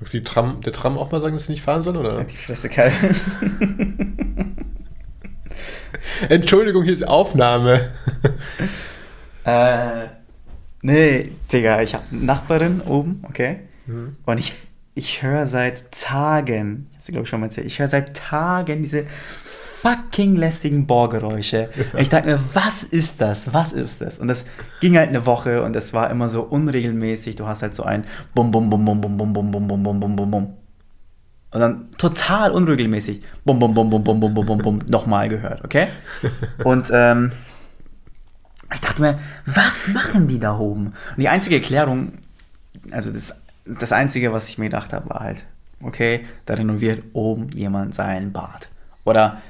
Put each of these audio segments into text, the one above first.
Magst du Tram, der Tram auch mal sagen, dass sie nicht fahren soll, oder? Die Fresse kalt. Entschuldigung, hier ist Aufnahme. äh, nee, Digga, ich habe eine Nachbarin oben, okay? Mhm. Und ich, ich höre seit Tagen, ich habe sie glaube ich schon mal erzählt, ich höre seit Tagen diese fucking lästigen Bohrgeräusche. Und ich dachte mir, was ist das? Was ist das? Und das ging halt eine Woche und es war immer so unregelmäßig. Du hast halt so ein Bum, Bum, Bum, Bum, Bum, Bum, Bum, Bum, Bum, Bum, Bum, Bum, Bum. Und dann total unregelmäßig. Bum, bum, bum, bum, bum, bum, bum, bum, bum, nochmal gehört, okay? Und ähm, ich dachte mir, was machen die da oben? Und die einzige Erklärung, also das, das Einzige, was ich mir gedacht habe, war halt, okay, da renoviert oben jemand sein Bad. Oder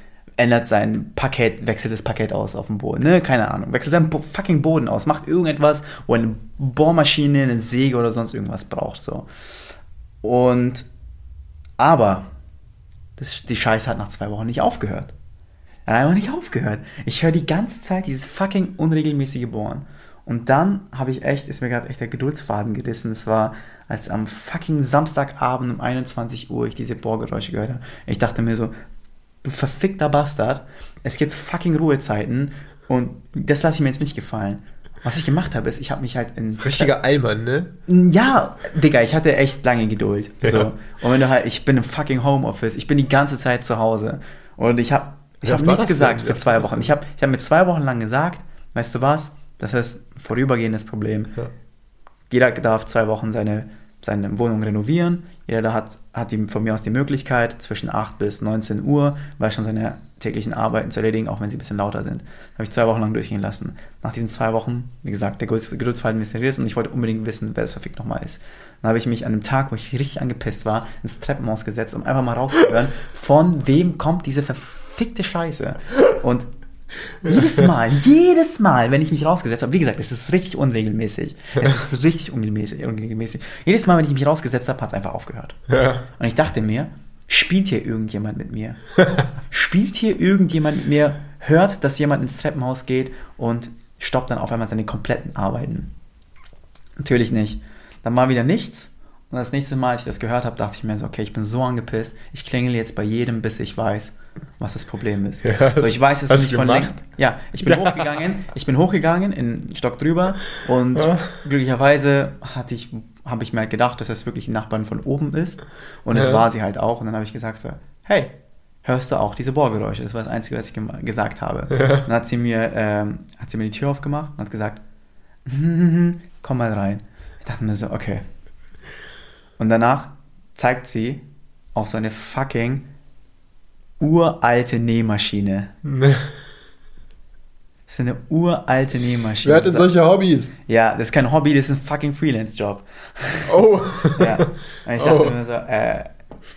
ändert sein Parkett, wechselt das Parkett aus auf dem Boden, ne? Keine Ahnung. Wechselt seinen fucking Boden aus, macht irgendetwas, wo eine Bohrmaschine, eine Säge oder sonst irgendwas braucht, so. Und, aber, das, die Scheiße hat nach zwei Wochen nicht aufgehört. Er hat einfach nicht aufgehört. Ich höre die ganze Zeit dieses fucking unregelmäßige Bohren. Und dann habe ich echt, ist mir gerade echt der Geduldsfaden gerissen. Es war, als am fucking Samstagabend um 21 Uhr ich diese Bohrgeräusche gehört habe. Ich dachte mir so, verfickter Bastard, es gibt fucking Ruhezeiten und das lasse ich mir jetzt nicht gefallen. Was ich gemacht habe, ist, ich habe mich halt in. Richtiger Allmann, ne? Ja, Digga, ich hatte echt lange Geduld. So. Ja. Und wenn du halt, ich bin im fucking Homeoffice, ich bin die ganze Zeit zu Hause. Und ich habe ich hab nichts gesagt denn? Für zwei Wochen. Ich habe ich hab mir zwei Wochen lang gesagt, weißt du was? Das ist ein vorübergehendes Problem. Ja. Jeder darf zwei Wochen seine, seine Wohnung renovieren. Jeder da hat, hat die, von mir aus die Möglichkeit, zwischen 8 bis 19 Uhr, weil schon seine täglichen Arbeiten zu erledigen, auch wenn sie ein bisschen lauter sind. Das habe ich zwei Wochen lang durchgehen lassen. Nach diesen zwei Wochen, wie gesagt, der Gedulds- Geduldsverhalten ist seriös und ich wollte unbedingt wissen, wer es verfickt nochmal ist. Dann habe ich mich an einem Tag, wo ich richtig angepisst war, ins Treppenhaus gesetzt, um einfach mal rauszuhören, von wem kommt diese verfickte Scheiße. Und jedes Mal, jedes Mal, wenn ich mich rausgesetzt habe, wie gesagt, es ist richtig unregelmäßig. Es ist richtig unregelmäßig. unregelmäßig. Jedes Mal, wenn ich mich rausgesetzt habe, hat es einfach aufgehört. Ja. Und ich dachte mir, spielt hier irgendjemand mit mir? spielt hier irgendjemand mit mir? Hört, dass jemand ins Treppenhaus geht und stoppt dann auf einmal seine kompletten Arbeiten? Natürlich nicht. Dann war wieder nichts. Und das nächste Mal, als ich das gehört habe, dachte ich mir so, okay, ich bin so angepisst. Ich klingel jetzt bei jedem, bis ich weiß, was das Problem ist. Ja, so, ich weiß es nicht von längst. Ja, ich bin Ja. hochgegangen. Ich bin hochgegangen in den Stock drüber und Ja. glücklicherweise hatte ich, habe ich mir halt gedacht, dass das wirklich ein Nachbarn von oben ist. Und es war sie halt auch. Und dann habe ich gesagt so, hey, hörst du auch diese Bohrgeräusche? Das war das Einzige, was ich gesagt habe. Dann hat sie mir, ähm, hat sie mir die Tür aufgemacht und hat gesagt, komm mal rein. Ich dachte mir so, okay. Und danach zeigt sie auf so eine fucking uralte Nähmaschine. Ne. Das ist eine uralte Nähmaschine. Wer hat denn solche Hobbys? ja, das ist kein Hobby, das ist ein fucking Freelance-Job. Oh. Ja. Und ich dachte Oh. mir so, äh,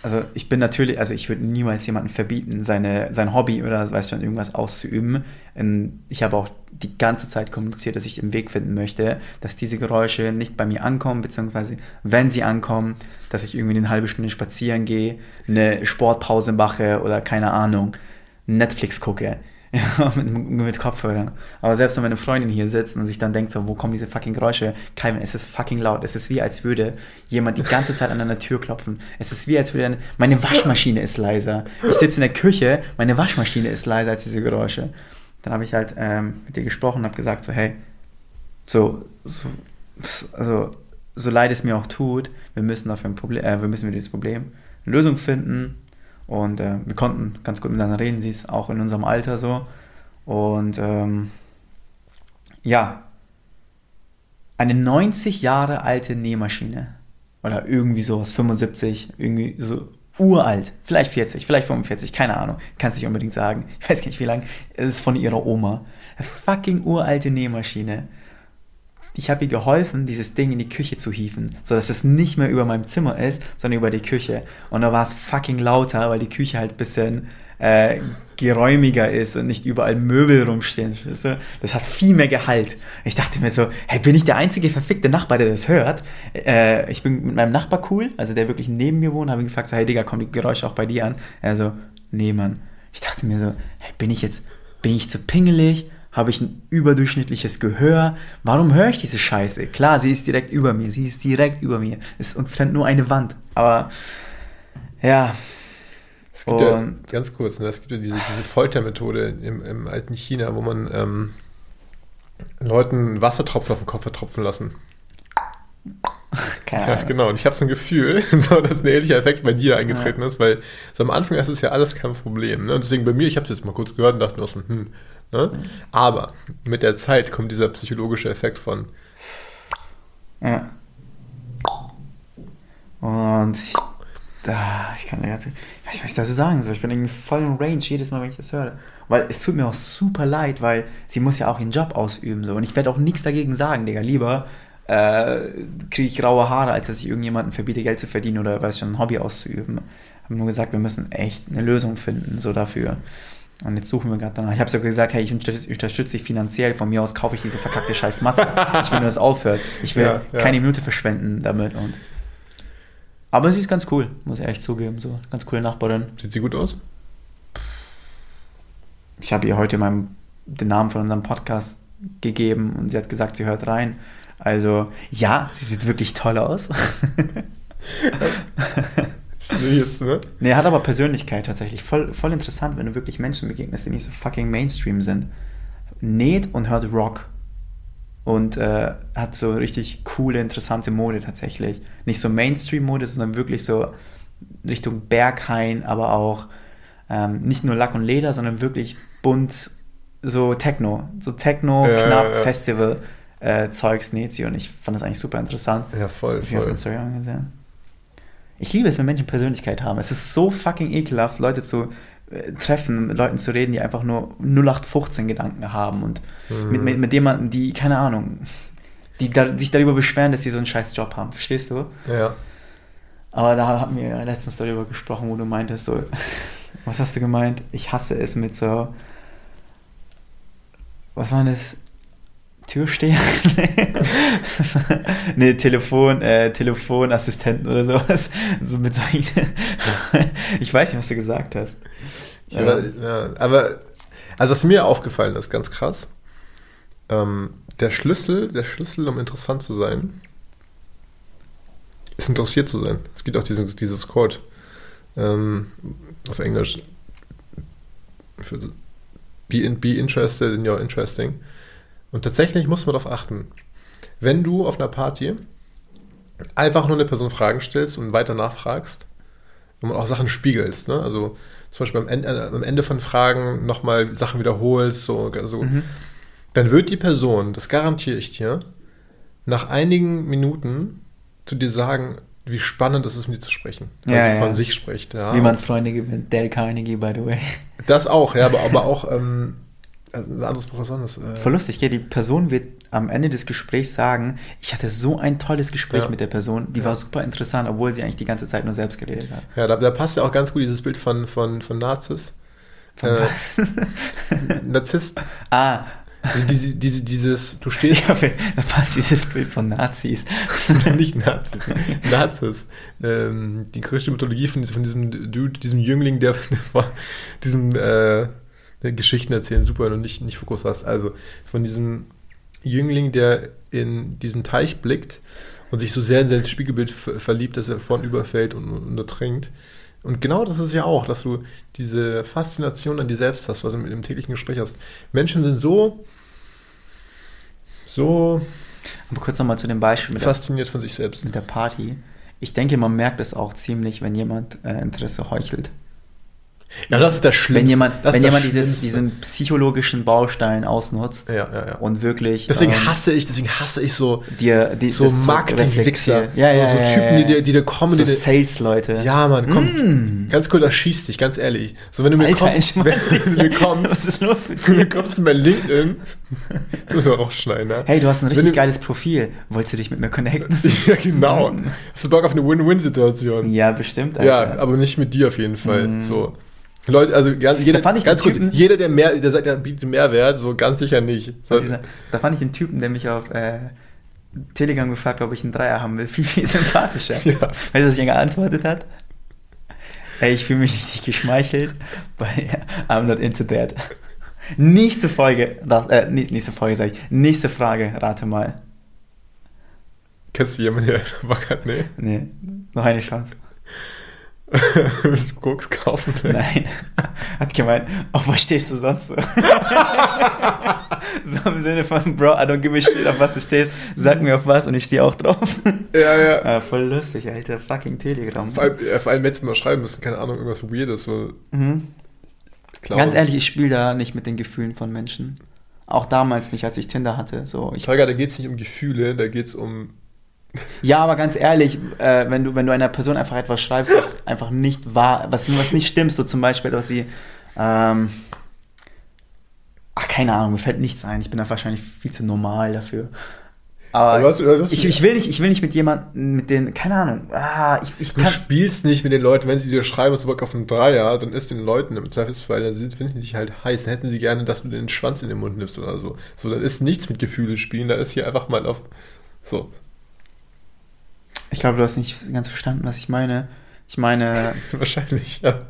also ich bin natürlich, also ich würde niemals jemandem verbieten, seine, sein Hobby oder weiß schon irgendwas auszuüben. Ähm, Ich habe auch die ganze Zeit kommuniziert, dass ich den Weg finden möchte, dass diese Geräusche nicht bei mir ankommen, beziehungsweise wenn sie ankommen, dass ich irgendwie eine halbe Stunde spazieren gehe, eine Sportpause mache oder keine Ahnung, Netflix gucke. Ja, mit, mit Kopfhörern. Aber selbst wenn meine Freundin hier sitzt und sich dann denkt, so, wo kommen diese fucking Geräusche? Kevin, es ist fucking laut. Es ist wie, als würde jemand die ganze Zeit an einer Tür klopfen. Es ist wie, als würde eine, meine Waschmaschine ist leiser. Ich sitze in der Küche, meine Waschmaschine ist leiser als diese Geräusche. Dann habe ich halt ähm, mit ihr gesprochen und habe gesagt, so, hey, so, so, also, so leid es mir auch tut, wir müssen dafür ein Problem, äh, wir müssen für dieses Problem Lösung finden. Und äh, wir konnten ganz gut miteinander reden, sie ist auch in unserem Alter so. Und ähm, ja, eine 90 Jahre alte Nähmaschine. Oder irgendwie sowas, 75, irgendwie so uralt. Vielleicht 40, vielleicht 45, keine Ahnung. Kann es nicht unbedingt sagen. Ich weiß gar nicht, wie lange. Es ist von ihrer Oma. Eine fucking uralte Nähmaschine. Ich habe ihr geholfen, dieses Ding in die Küche zu hieven, sodass es nicht mehr über meinem Zimmer ist, sondern über die Küche. Und da war es fucking lauter, weil die Küche halt ein bisschen äh, geräumiger ist und nicht überall Möbel rumstehen. Das hat viel mehr Gehalt. Ich dachte mir so, hey, bin ich der einzige verfickte Nachbar, der das hört? Äh, ich bin mit meinem Nachbar cool, also der wirklich neben mir wohnt, habe ihn gefragt, so, hey Digga, kommen die Geräusche auch bei dir an? Er so, nee, Mann. Ich dachte mir so, hey, bin ich jetzt, bin ich zu pingelig? Habe ich ein überdurchschnittliches Gehör? Warum höre ich diese Scheiße? Klar, sie ist direkt über mir. Sie ist direkt über mir. Es uns trennt nur eine Wand. Aber ja. Es gibt ja, ganz kurz, ne, es gibt ja diese, diese Foltermethode im, im alten China, wo man ähm, Leuten Wassertropfen auf den Kopf vertropfen lassen. Keine Ahnung. Ja, genau. Und ich habe so ein Gefühl, so, dass ein ähnlicher Effekt bei dir eingetreten ja. ist, weil so am Anfang ist es ja alles kein Problem. Ne? Und deswegen bei mir, ich habe es jetzt mal kurz gehört und dachte mir so, hm. Ne? Aber mit der Zeit kommt dieser psychologische Effekt von. Ja. Und ich, ah, ich kann da ganz, ich weiß nicht, was ich dazu sagen soll. Ich bin irgendwie voll Range jedes Mal, wenn ich das höre. Weil es tut mir auch super leid, weil sie muss ja auch ihren Job ausüben. So. Und ich werde auch nichts dagegen sagen, Digga. Lieber äh, kriege ich graue Haare, als dass ich irgendjemanden verbiete, Geld zu verdienen oder weiß schon, ein Hobby auszuüben. Ich habe nur gesagt, wir müssen echt eine Lösung finden, so dafür. Und jetzt suchen wir gerade danach. Ich habe sogar gesagt, hey, ich unterstütze dich finanziell. Von mir aus kaufe ich diese verkackte scheiß Matte. Ich will nur, dass es aufhört. Ich will ja, ja. keine Minute verschwenden damit. Und aber sie ist ganz cool, muss ich echt zugeben. So, ganz coole Nachbarin. Sieht sie gut aus? Ich habe ihr heute meinen, den Namen von unserem Podcast gegeben und sie hat gesagt, sie hört rein. Also, ja, sie sieht wirklich toll aus. jetzt, ne? Nee, hat aber Persönlichkeit tatsächlich. Voll, voll interessant, wenn du wirklich Menschen begegnest, die nicht so fucking Mainstream sind. Näht und hört Rock. Und äh, hat so richtig coole, interessante Mode tatsächlich. Nicht so Mainstream-Mode, sondern wirklich so Richtung Berghain, aber auch ähm, nicht nur Lack und Leder, sondern wirklich bunt, so Techno. So Techno, ja, knapp, ja, ja. Festival äh, Zeugs näht sie und ich fand das eigentlich super interessant. Ja, voll. Ich auf Instagram gesehen. Ich liebe es, wenn Menschen Persönlichkeit haben. Es ist so fucking ekelhaft, Leute zu äh, treffen, mit Leuten zu reden, die einfach nur 0815 Gedanken haben und mhm. mit, mit, mit jemandem, die, keine Ahnung, die da, sich darüber beschweren, dass sie so einen scheiß Job haben. Verstehst du? Ja. Aber da haben wir letztens darüber gesprochen, wo du meintest, so, was hast du gemeint? Ich hasse es mit so, was war das? Türsteher? nee, Telefon, äh, Telefonassistenten oder sowas. So mit solchen ich weiß nicht, was du gesagt hast. Ja, ja, aber, also was mir aufgefallen ist, ganz krass, ähm, der Schlüssel, der Schlüssel, um interessant zu sein, ist interessiert zu sein. Es gibt auch dieses, dieses Code ähm, auf Englisch. Be, in, be interested in your interesting. Und tatsächlich muss man darauf achten, wenn du auf einer Party einfach nur eine Person Fragen stellst und weiter nachfragst und auch Sachen spiegelst, ne? also zum Beispiel am Ende, äh, am Ende von Fragen nochmal Sachen wiederholst, so, so mhm. dann wird die Person, das garantiere ich dir, nach einigen Minuten zu dir sagen, wie spannend es ist, mit dir zu sprechen. Weil ja, sie ja. von sich spricht. Ja. Wie man Freunde gewinnt. Dale Carnegie, by the way. Das auch, ja, aber, aber auch ähm, also ein anderes Buch was anderes. Äh Voll lustig, die Person wird am Ende des Gesprächs sagen, ich hatte so ein tolles Gespräch ja. mit der Person, die ja. war super interessant, obwohl sie eigentlich die ganze Zeit nur selbst geredet hat. Ja, da, da passt ja auch ganz gut dieses Bild von, von, von Nazis. Von äh, was? Narzisst. Ah. Also diese, diese, dieses, du stehst. Ja, da passt dieses Bild von Nazis. Nicht Nazis. Nazis. Ähm, die griechische Mythologie von, von diesem Dude, diesem Jüngling, der, der diesem äh, Geschichten erzählen super, wenn du nicht, nicht Fokus hast. Also von diesem Jüngling, der in diesen Teich blickt und sich so sehr in sein Spiegelbild verliebt, dass er vorn überfällt und, und ertrinkt. Und genau das ist ja auch, dass du diese Faszination an dir selbst hast, was du mit dem täglichen Gespräch hast. Menschen sind so, so. Aber kurz nochmal zu dem Beispiel. fasziniert der, von sich selbst. Mit der Party. Ich denke, man merkt es auch ziemlich, wenn jemand äh, Interesse heuchelt. Ja, das ist der Schlimmste. Wenn jemand, wenn jemand dieses, diesen psychologischen Baustein ausnutzt ja, ja, ja. und wirklich. Deswegen ähm, hasse ich, deswegen hasse ich so, dir, die, so Marketing-Wichser. Ja, ja, so, so Typen, die, die da kommen. So Sales-Leute. Ja, Mann, komm. Mm. Ganz cool, das schießt dich, ganz ehrlich. So, wenn du mir Alter, kommst, wenn du kommst, was ist los mit dir? du kommst bei LinkedIn, du musst auch rausschneiden, ne? Hey, du hast ein richtig du, geiles Profil. Wolltest du dich mit mir connecten? ja, genau. Hast du Bock auf eine Win-Win-Situation? Ja, bestimmt, Alter. Ja, aber nicht mit dir auf jeden Fall. Mm. So. Leute, also ja, jeder, da fand ich ganz kurz, Typen, jeder, der mehr, der sagt, der bietet Mehrwert, so ganz sicher nicht. Dieser, da fand ich den Typen, der mich auf äh, Telegram gefragt hat, ob ich einen Dreier haben will, viel, viel sympathischer. ja. Weißt du, was ich geantwortet hat? Ey, ich fühle mich richtig geschmeichelt, weil I'm not into that. Nächste Folge, äh, nächste Folge sag ich, nächste Frage, rate mal. Kennst du jemanden, der Bock hat? Nee. Nee, noch eine Chance. Willst du Koks kaufen? Nein. Hat gemeint, auf was stehst du sonst so? so im Sinne von, Bro, I don't give a shit, auf was du stehst. Sag mir auf was und ich stehe auch drauf. Ja, ja. Ah, voll lustig, Alter. Fucking Telegram. Vor allem, ja, vor allem hättest du mal schreiben müssen, keine Ahnung, irgendwas Weirdes. So. Mhm. Ganz ehrlich, ich spiele da nicht mit den Gefühlen von Menschen. Auch damals nicht, als ich Tinder hatte. So, ich, Tiger, da geht es nicht um Gefühle, da geht es um. Ja, aber ganz ehrlich, äh, wenn, du, wenn du einer Person einfach etwas schreibst, was einfach nicht wahr, was, was nicht stimmt, so zum Beispiel etwas wie, ähm, ach, keine Ahnung, mir fällt nichts ein. Ich bin da wahrscheinlich viel zu normal dafür. Aber Aber was- was- ich, ich, will nicht, ich will nicht mit jemandem, mit den, keine Ahnung, ah, ich, ich Du spielst nicht mit den Leuten, wenn sie dir schreiben, hast du Bock auf einen Dreier, dann ist den Leuten im Zweifelsfall, dann sind- finden die dich halt heiß, dann hätten sie gerne, dass du den Schwanz in den Mund nimmst oder so. So, dann ist nichts mit Gefühle spielen, da ist hier einfach mal auf. So. Ich glaube, du hast nicht ganz verstanden, was ich meine. Ich meine, Wahrscheinlich, ja.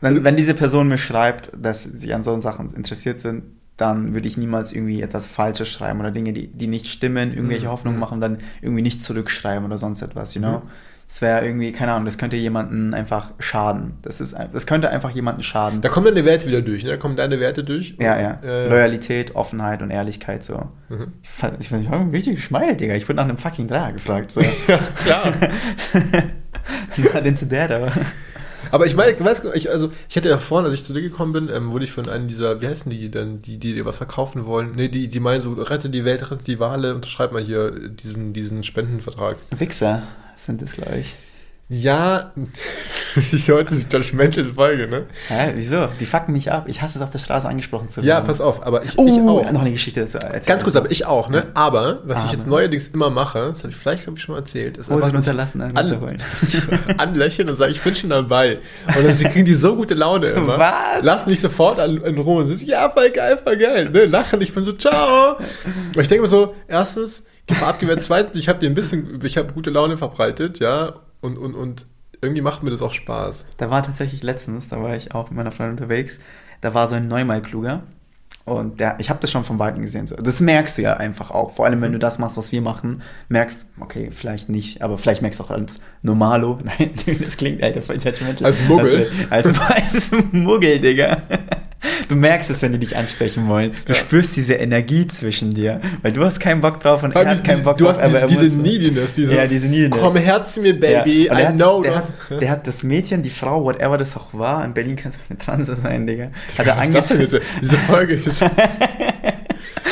Wenn, wenn diese Person mir schreibt, dass sie an solchen Sachen interessiert sind, dann würde ich niemals irgendwie etwas Falsches schreiben oder Dinge, die, die nicht stimmen, irgendwelche Mhm. Hoffnungen Mhm. machen, dann irgendwie nicht zurückschreiben oder sonst etwas, you know? Mhm. Das wäre irgendwie, keine Ahnung, das könnte jemanden einfach schaden. Das, ist, das könnte einfach jemanden schaden. Da kommen deine Werte wieder durch, ne? Da kommen deine Werte durch. ja, ja. Äh, Loyalität, Offenheit und Ehrlichkeit, so. Mhm. Ich fand, ich, fand, ich war richtig geschmeilt, Digga. Ich wurde nach einem fucking Dreier gefragt, so. Ja, klar. Not into that, aber. Aber ich meine, weiß, ich, also ich hatte ja vorhin, als ich zu dir gekommen bin, ähm, wurde ich von einem dieser, wie heißen die denn, die, die dir was verkaufen wollen? Ne, die, die meinen so, rette die Welt, rette die Wale, unterschreib mal hier diesen, diesen Spendenvertrag. Wichser sind das, glaube ich. Ja, ich heute die judgmental Folge, ne? Hä, wieso? Die fucken mich ab. Ich hasse es auf der Straße angesprochen zu Ja, werden. pass auf, aber ich, ich Oh, auch. noch eine Geschichte dazu erzählen. Ganz kurz, aber ich auch, ne? Aber, was ich Aber. jetzt neuerdings immer mache, das habe ich vielleicht habe ich schon mal erzählt, ist Hosen einfach, ich unterlassen, an- runterholen. anlächeln und sage, ich bin schon dabei. Und dann sie kriegen die so gute Laune immer. Was? Lassen dich sofort an, in Ruhe und sind so, ja, voll geil, voll geil. Ne? Lachen, ich bin so, ciao. Und ich denke mir so, erstens, Gefahr abgewehrt, zweitens, ich habe dir ein bisschen, ich habe gute Laune verbreitet, ja, und, und, und irgendwie macht mir das auch Spaß. Da war tatsächlich letztens, da war ich auch mit meiner Freundin unterwegs, da war so ein Neumal-Kluger. Und der, ich habe das schon von Weitem gesehen. Das merkst du ja einfach auch. Vor allem, wenn du das machst, was wir machen, merkst, okay, vielleicht nicht, aber vielleicht merkst du auch als Normalo. Nein, das klingt, Alter, voll judgmental. Als Muggel. Also, als, als Muggel, Digga. Du merkst es, wenn die dich ansprechen wollen. Du Ja. spürst diese Energie zwischen dir, weil du hast keinen Bock drauf und er hat keinen Bock du drauf. hast diese, er diese muss- Neediness, dieses, Ja, diese Neediness. komm her zu mir, Baby, Ja, I der know. Hat, der, du hat, der hat das Mädchen, die Frau, whatever das auch war, in Berlin kann es auch eine Transe sein, Digga. Hat er, was das denn jetzt? Diese Folge ist.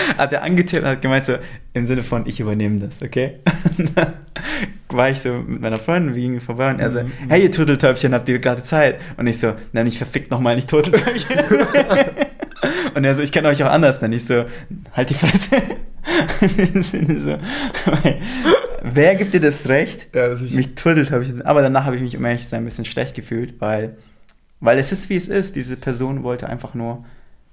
hat er angetippt und hat gemeint so, im Sinne von, ich übernehme das, okay? War ich so mit meiner Freundin, wir gingen vorbei und er so, Mhm. hey ihr Turteltäubchen, habt ihr gerade Zeit? Und ich so, nein, ich verfickt nochmal nicht Turteltäubchen. und er so, ich kenne euch auch anders. Dann ich so, halt die Fresse. Im Sinne so, wer gibt dir das Recht, Ja, das mich Turteltäubchen Aber danach habe ich mich, um ehrlich zu sein, ein bisschen schlecht gefühlt, weil, weil es ist, wie es ist. Diese Person wollte einfach nur,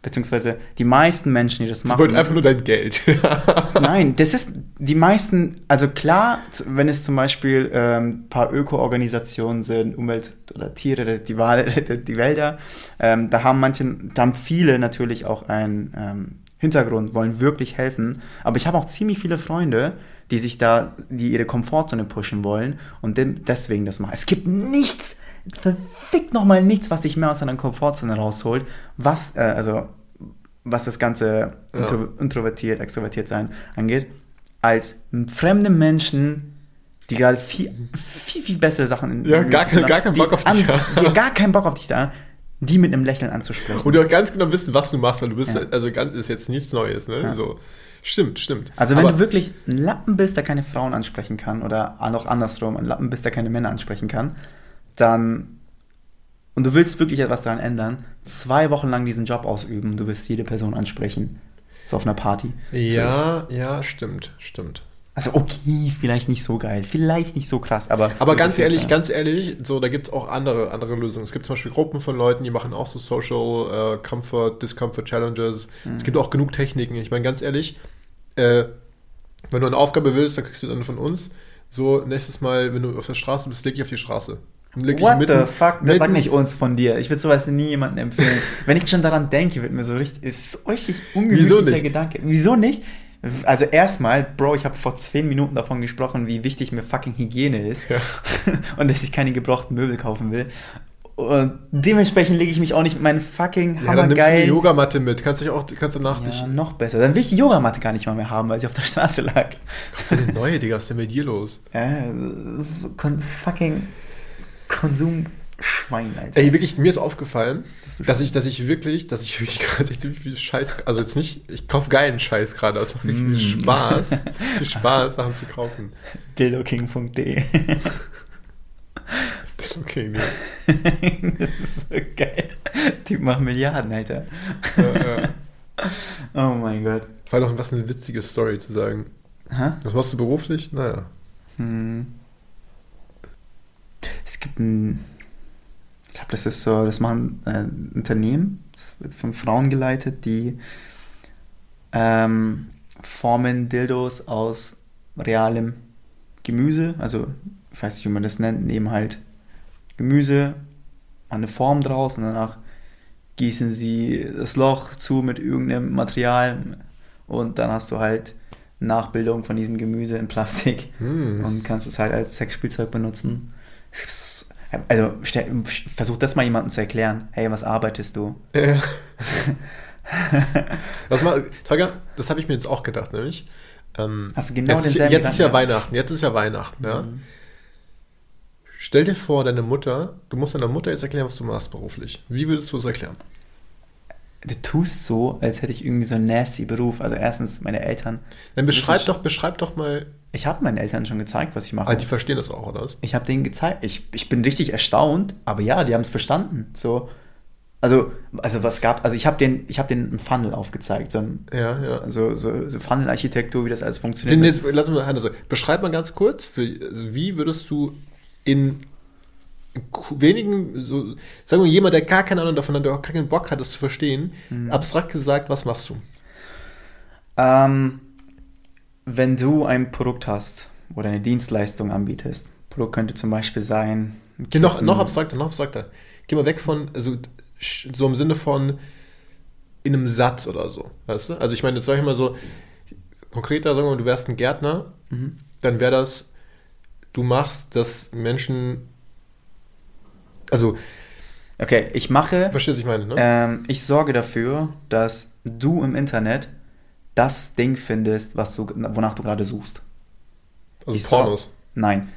beziehungsweise die meisten Menschen, die das machen. wollte einfach nur dein Geld. Nein, das ist die meisten, also klar, wenn es zum Beispiel ein ähm, paar Öko-Organisationen sind, Umwelt oder Tiere, die, rettet die Wälder, ähm, da haben manche, da haben viele natürlich auch einen ähm, Hintergrund, wollen wirklich helfen. Aber ich habe auch ziemlich viele Freunde, die sich da, die ihre Komfortzone pushen wollen und dem, deswegen das machen. Es gibt nichts, verfickt nochmal nichts, was dich mehr aus deiner Komfortzone rausholt, was, äh, also was das ganze Ja. intro, introvertiert, extrovertiert sein angeht, als fremde Menschen, die gerade viel, viel, viel bessere Sachen in Ja, gar kein- gar keinen Bock auf dich an, haben. die gar keinen Bock auf dich da, die mit einem Lächeln anzusprechen. Und die auch ganz genau wissen, was du machst, weil du bist, Ja. also ganz, ist jetzt nichts Neues, ne? Ja. So. Stimmt, stimmt. Also wenn Aber- du wirklich ein Lappen bist, der keine Frauen ansprechen kann oder noch andersrum, ein Lappen bist, der keine Männer ansprechen kann, dann und du willst wirklich etwas daran ändern, zwei Wochen lang diesen Job ausüben, du wirst jede Person ansprechen. So auf einer Party. Ja, ja, stimmt, stimmt. Also okay, vielleicht nicht so geil, vielleicht nicht so krass, aber. Aber ganz ehrlich, Ja. ganz ehrlich, so, da gibt es auch andere, andere Lösungen. Es gibt zum Beispiel Gruppen von Leuten, die machen auch so Social äh, Comfort, Discomfort Challenges. Mhm. Es gibt auch genug Techniken. Ich meine, ganz ehrlich, äh, wenn du eine Aufgabe willst, dann kriegst du dann von uns. So, nächstes Mal, wenn du auf der Straße bist, leg dich auf die Straße. Wirklich What mitten- the fuck? Mitten- sag nicht uns von dir. Ich würde sowas nie jemandem empfehlen. Wenn ich schon daran denke, wird mir so richtig, ist richtig ungemütlicher Wieso? Gedanke. Wieso nicht? Also erstmal, Bro, ich habe vor zehn Minuten davon gesprochen, wie wichtig mir fucking Hygiene ist Ja. und dass ich keine gebrauchten Möbel kaufen will. Und dementsprechend lege ich mich auch nicht mit meinen fucking Ja, dann nimmst du hammergeilen... Yogamatte mit. Kannst dich auch, kannst danach dich. ja, noch besser. Dann will ich die Yogamatte gar nicht mal mehr haben, weil sie auf der Straße lag. Kaufst du eine neue, Digga? Was ist denn mit dir los? Äh, kon fucking Konsumschwein, Alter. Ey, wirklich, mir ist aufgefallen, Dass du dass ich, dass ich wirklich, dass ich wirklich gerade ziemlich viel Scheiß, also jetzt nicht, ich kaufe geilen Scheiß gerade, aber es macht wirklich viel Mm. Spaß, es macht viel Spaß, Sachen zu kaufen. dildoking.de. Okay, nee. das ist so geil. Die machen Milliarden, Alter. Ja, ja. Oh mein Gott. War doch was eine witzige Story zu sagen. Hä? Was machst du beruflich? Naja. Hm. Es gibt ein, ich glaube, das ist so, das machen äh, Unternehmen, das wird von Frauen geleitet, die ähm, formen Dildos aus realem Gemüse, also ich weiß nicht, wie man das nennt, nehmen halt Gemüse, machen eine Form draus und danach gießen sie das Loch zu mit irgendeinem Material und dann hast du halt Nachbildung von diesem Gemüse in Plastik Hm. und kannst es halt als Sexspielzeug benutzen. Also stell, versuch das mal jemandem zu erklären. Hey, was arbeitest du? Ja. Was mal, Tolga, das habe ich mir jetzt auch gedacht, nämlich. Ähm, Hast du genau jetzt, ist- denselben jetzt ist ja Gedanken Weihnachten, jetzt ist ja Weihnachten, ja. Mhm. Stell dir vor, deine Mutter, du musst deiner Mutter jetzt erklären, was du machst beruflich. Wie würdest du es erklären? Du tust so, als hätte ich irgendwie so einen nasty Beruf. Also erstens, meine Eltern. Dann beschreib doch, beschreib doch mal, Ich habe meinen Eltern schon gezeigt, was ich mache. ah, die verstehen das auch, oder was? Ich habe denen gezeigt. Ich, ich bin richtig erstaunt, aber ja, die haben es verstanden. So, also, also was gab, also ich habe den, ich habe den einen Funnel aufgezeigt, so, ein, Ja, ja. also so, so Funnel-Architektur, wie das alles funktioniert. Den jetzt, lass mal also, beschreib mal ganz kurz, für, also wie würdest du in wenigen, so, sagen wir jemand, der gar keine Ahnung davon hat, der auch keinen Bock hat, das zu verstehen, Mhm. abstrakt gesagt, was machst du? Ähm, wenn du ein Produkt hast oder eine Dienstleistung anbietest, Produkt könnte zum Beispiel sein. ein Geh noch, noch abstrakter, noch abstrakter. Geh mal weg von, also so im Sinne von in einem Satz oder so, weißt du? Also ich meine, jetzt sag ich mal so, konkreter, sagen wir mal, du wärst ein Gärtner, Mhm. dann wäre das, du machst, dass Menschen, also, Okay, ich mache, verstehst du, ich meine, ne? ähm, ich sorge dafür, dass du im Internet das Ding findest, was du, wonach du gerade suchst. also ich Pornos. Nein.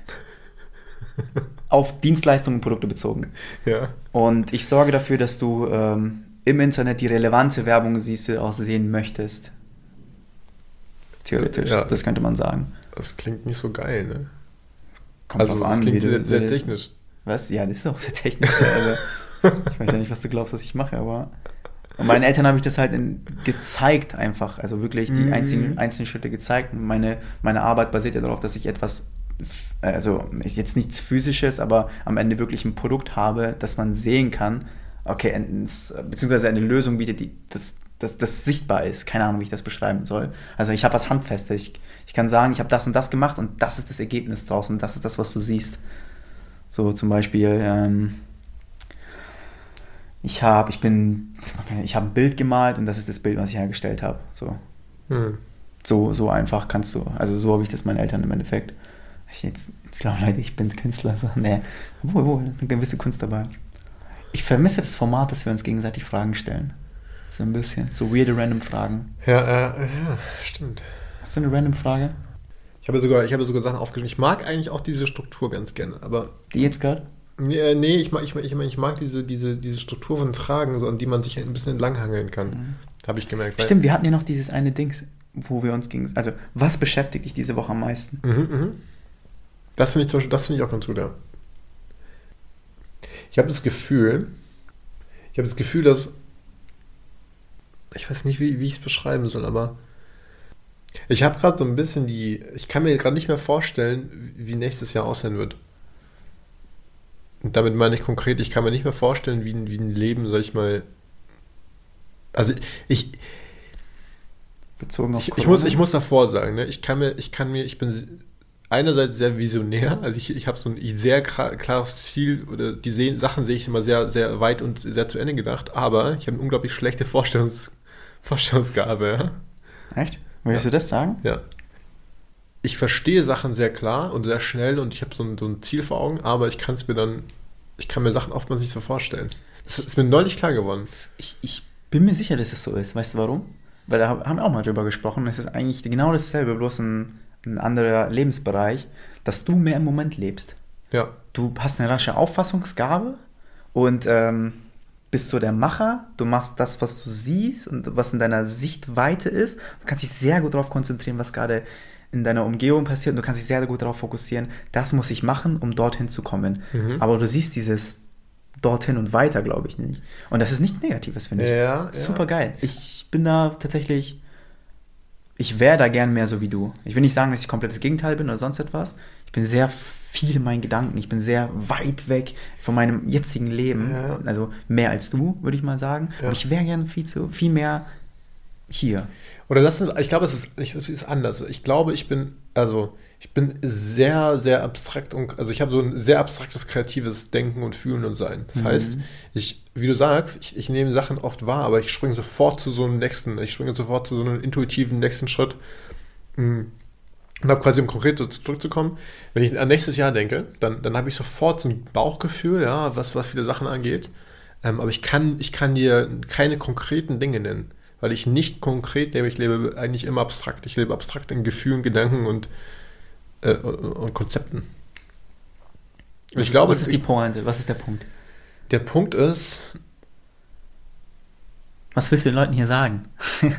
Auf Dienstleistungen und Produkte bezogen. Ja. Und ich sorge dafür, dass du ähm, im Internet die relevante Werbung siehst, die du auch sehen möchtest. Theoretisch, Ja. das könnte man sagen. Das klingt nicht so geil, ne? Kommt also, drauf das an, klingt wie sehr, sehr technisch. Was? Ja, das ist auch sehr technisch. also, ich weiß ja nicht, was du glaubst, was ich mache, aber. Und meinen Eltern habe ich das halt in, gezeigt einfach. Also wirklich die Mhm. einzelnen, einzelnen Schritte gezeigt. Und meine, meine Arbeit basiert ja darauf, dass ich etwas, also jetzt nichts physisches, aber am Ende wirklich ein Produkt habe, das man sehen kann. Okay, beziehungsweise eine Lösung bietet, die das, das, das sichtbar ist. Keine Ahnung, wie ich das beschreiben soll. Also ich habe was Handfestes. Ich, ich kann sagen, ich habe das und das gemacht und das ist das Ergebnis draus und das ist das, was du siehst. So zum Beispiel, ähm, ich habe, ich bin, ich habe ein Bild gemalt und das ist das Bild, was ich hergestellt habe. So, Hm. so, so einfach kannst du, also so habe ich das meinen Eltern im Endeffekt. Ich jetzt, jetzt glaube Leute, ich bin Künstler. So, nee, wohl, wohl, da ist eine gewisse Kunst dabei. Ich vermisse das Format, dass wir uns gegenseitig Fragen stellen. So ein bisschen, so weirde random Fragen. Ja, äh, ja, stimmt. Hast du eine random Frage? Ich habe sogar, ich habe sogar Sachen aufgeschrieben. Ich mag eigentlich auch diese Struktur ganz gerne, aber Die jetzt gerade? nee, äh, nee ich, mag, ich, mag- ich, ich mag diese, diese, diese Struktur von Tragen, so, an die man sich ein bisschen entlanghangeln kann. Habe ich gemerkt. Stimmt, wir hatten ja noch dieses eine Dings, wo wir uns gegen. Also, was beschäftigt dich diese Woche am meisten? Mhm, mhm. Das finde ich, zum Beispiel- das finde ich auch ganz gut, ja. Ich habe das Gefühl, ich habe das Gefühl, dass, ich weiß nicht, wie, wie ich es beschreiben soll, aber ich habe gerade so ein bisschen die, ich kann mir gerade nicht mehr vorstellen, wie nächstes Jahr aussehen wird. Und damit meine ich konkret, ich kann mir nicht mehr vorstellen, wie, ein- wie ein Leben, sag ich mal, also ich, Bezogen auf ich, ich, muss, ich muss davor sagen, ne? ich kann mir, ich kann mir, ich bin einerseits sehr visionär, also ich, ich habe so ein sehr klares Ziel oder die sehen, Sachen sehe ich immer sehr, sehr weit und sehr zu Ende gedacht, aber ich habe eine unglaublich schlechte Vorstellungs, Vorstellungsgabe. Ja. Echt? Würdest ja. du das sagen? Ja. Ich verstehe Sachen sehr klar und sehr schnell und ich habe so ein, so ein Ziel vor Augen, aber ich kann es mir dann, ich kann mir Sachen oftmals nicht so vorstellen. Das ist mir neulich klar geworden. Ich, ich bin mir sicher, dass es so ist. Weißt du warum? Weil da haben wir auch mal drüber gesprochen. Es ist eigentlich genau dasselbe, bloß ein, ein anderer Lebensbereich, dass du mehr im Moment lebst. Ja. Du hast eine rasche Auffassungsgabe und ähm, bist so der Macher. Du machst das, was du siehst und was in deiner Sichtweite ist. Du kannst dich sehr gut darauf konzentrieren, was gerade in deiner Umgebung passiert und du kannst dich sehr gut darauf fokussieren, das muss ich machen, um dorthin zu kommen. Mhm. Aber du siehst dieses dorthin und weiter, glaube ich nicht. Und das ist nichts Negatives, finde ich. Ja, Super ja. geil. Ich bin da tatsächlich, ich wäre da gern mehr so wie du. Ich will nicht sagen, dass ich komplett das Gegenteil bin oder sonst etwas. Ich bin sehr viel in meinen Gedanken. Ich bin sehr weit weg von meinem jetzigen Leben. Ja. Also mehr als du, würde ich mal sagen. Aber ich wäre gern viel, zu, viel mehr hier. Oder lass uns, ich glaube, es ist, es ist anders. Ich glaube, ich bin, also ich bin sehr, sehr abstrakt und also ich habe so ein sehr abstraktes kreatives Denken und Fühlen und Sein. Das mhm. heißt, ich, wie du sagst, ich, ich nehme Sachen oft wahr, aber ich springe sofort zu so einem nächsten, ich springe sofort zu so einem intuitiven nächsten Schritt. Mm. Und habe quasi, um konkret zurückzukommen, wenn ich an nächstes Jahr denke, dann, dann habe ich sofort so ein Bauchgefühl, ja, was, was viele Sachen angeht. Ähm, aber ich kann, ich kann dir keine konkreten Dinge nennen, weil ich nicht konkret lebe, ich lebe eigentlich immer abstrakt. Ich lebe abstrakt in Gefühlen, Gedanken und äh, und Konzepten. Und ich glaube, was ist die Pointe? Was ist der Punkt? Der Punkt ist. Was willst du den Leuten hier sagen?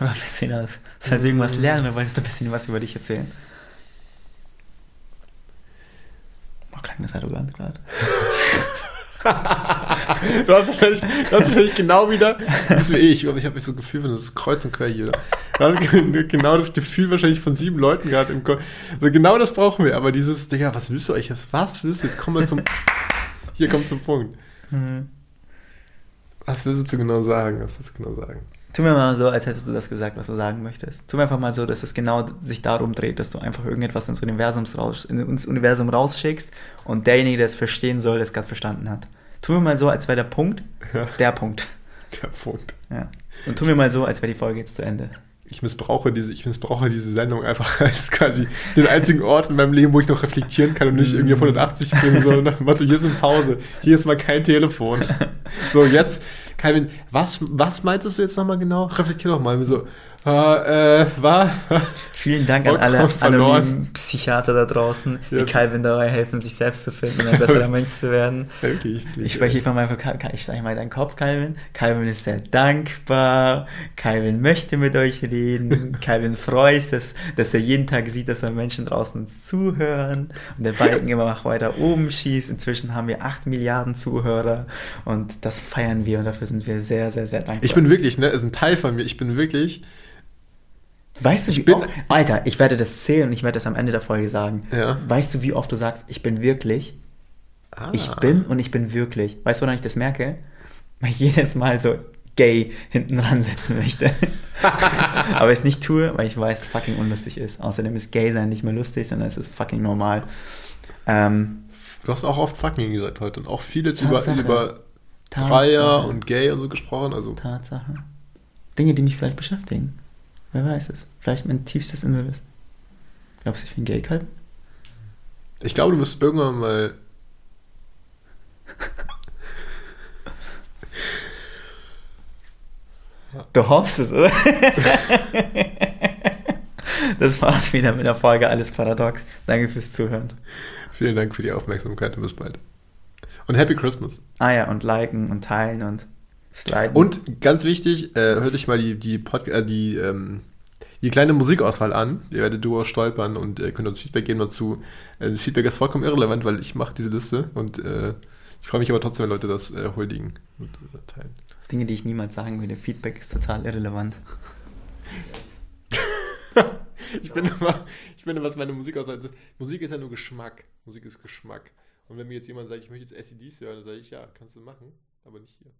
oder ein bisschen das? Soll sie irgendwas lernen oder willst du ein bisschen was über dich erzählen? Oh, klang das arrogant gerade. du hast wahrscheinlich, du hast wahrscheinlich genau wieder, das wie ich, aber ich habe mich so ein Gefühl, wenn das kreuz und quer hier. Du hast genau das Gefühl wahrscheinlich von sieben Leuten gerade im Kopf. Also genau das brauchen wir, aber dieses, Digga, was willst du eigentlich? Was willst du? Jetzt kommen wir zum, hier kommt zum Punkt. Mhm. Was willst du genau sagen? Was willst du genau sagen? Tu mir mal so, als hättest du das gesagt, was du sagen möchtest. Tu mir einfach mal so, dass es genau sich darum dreht, dass du einfach irgendetwas ins, Universums raus, ins Universum rausschickst und derjenige, der es verstehen soll, es gerade verstanden hat. Tu mir mal so, als wäre der Punkt ja. der Punkt. Der Punkt. Ja. Und tu mir mal so, als wäre die Folge jetzt zu Ende. Ich missbrauche, diese, ich missbrauche diese Sendung einfach als quasi den einzigen Ort in meinem Leben, wo ich noch reflektieren kann und nicht irgendwie auf 180 bin, so nach dem Motto, hier ist eine Pause, hier ist mal kein Telefon. So, jetzt Calvin, was, was meintest du jetzt nochmal genau? Reflektier doch mal. So, äh, war, Vielen Dank an alle anonymen Psychiater da draußen, ja. die Calvin dabei helfen, sich selbst zu finden und ein besserer Mensch zu werden. Wirklich, wirklich, ich spreche hier von meinem ich sage mal deinen Kopf, Calvin. Calvin ist sehr dankbar. Calvin möchte mit euch reden. Calvin freut sich, dass, dass er jeden Tag sieht, dass er Menschen draußen zuhören und der Balken immer noch weiter oben schießt. Inzwischen haben wir 8 Milliarden Zuhörer und das feiern wir und dafür sind wir sehr, sehr, sehr dankbar. Ich bin wirklich, ne, ist ein Teil von mir. Ich bin wirklich Weißt du, wie oft, Alter, ich werde das zählen und ich werde das am Ende der Folge sagen. Ja. Weißt du, wie oft du sagst, ich bin wirklich? Ah. Ich bin und ich bin wirklich. Weißt du, woran ich das merke? Weil ich jedes Mal so gay hinten dran setzen möchte. Aber es nicht tue, weil ich weiß, es fucking unlustig ist. Außerdem ist gay sein nicht mehr lustig, sondern es ist fucking normal. Ähm, du hast auch oft fucking gesagt heute und auch viel jetzt über, über Dreier und gay und so gesprochen. Also. Tatsache. Dinge, die mich vielleicht beschäftigen. Wer weiß es. Vielleicht mein tiefstes Inneres. Glaubst du, ich bin gay kalb? Ich glaube, du wirst irgendwann mal. du hoffst es, oder? das war's wieder mit der Folge Alles Paradox. Danke fürs Zuhören. Vielen Dank für die Aufmerksamkeit und bis bald. Und Happy Christmas. Ah ja, und liken und teilen und Sliden. Und ganz wichtig, äh, hört euch mal die, die, Pod äh, die, ähm, die kleine Musikauswahl an. Ihr werdet durchaus stolpern und äh, könnt uns Feedback geben dazu. Äh, das Feedback ist vollkommen irrelevant, weil ich mache diese Liste und äh, ich freue mich aber trotzdem, wenn Leute das äh, huldigen und teilen. Dinge, die ich niemals sagen würde. Feedback ist total irrelevant. ich bin immer, ich finde, was meine Musikauswahl ist. Musik ist ja nur Geschmack. Musik ist Geschmack. Und wenn mir jetzt jemand sagt, ich möchte jetzt SEDs hören, dann sage ich, ja, kannst du machen, aber nicht hier.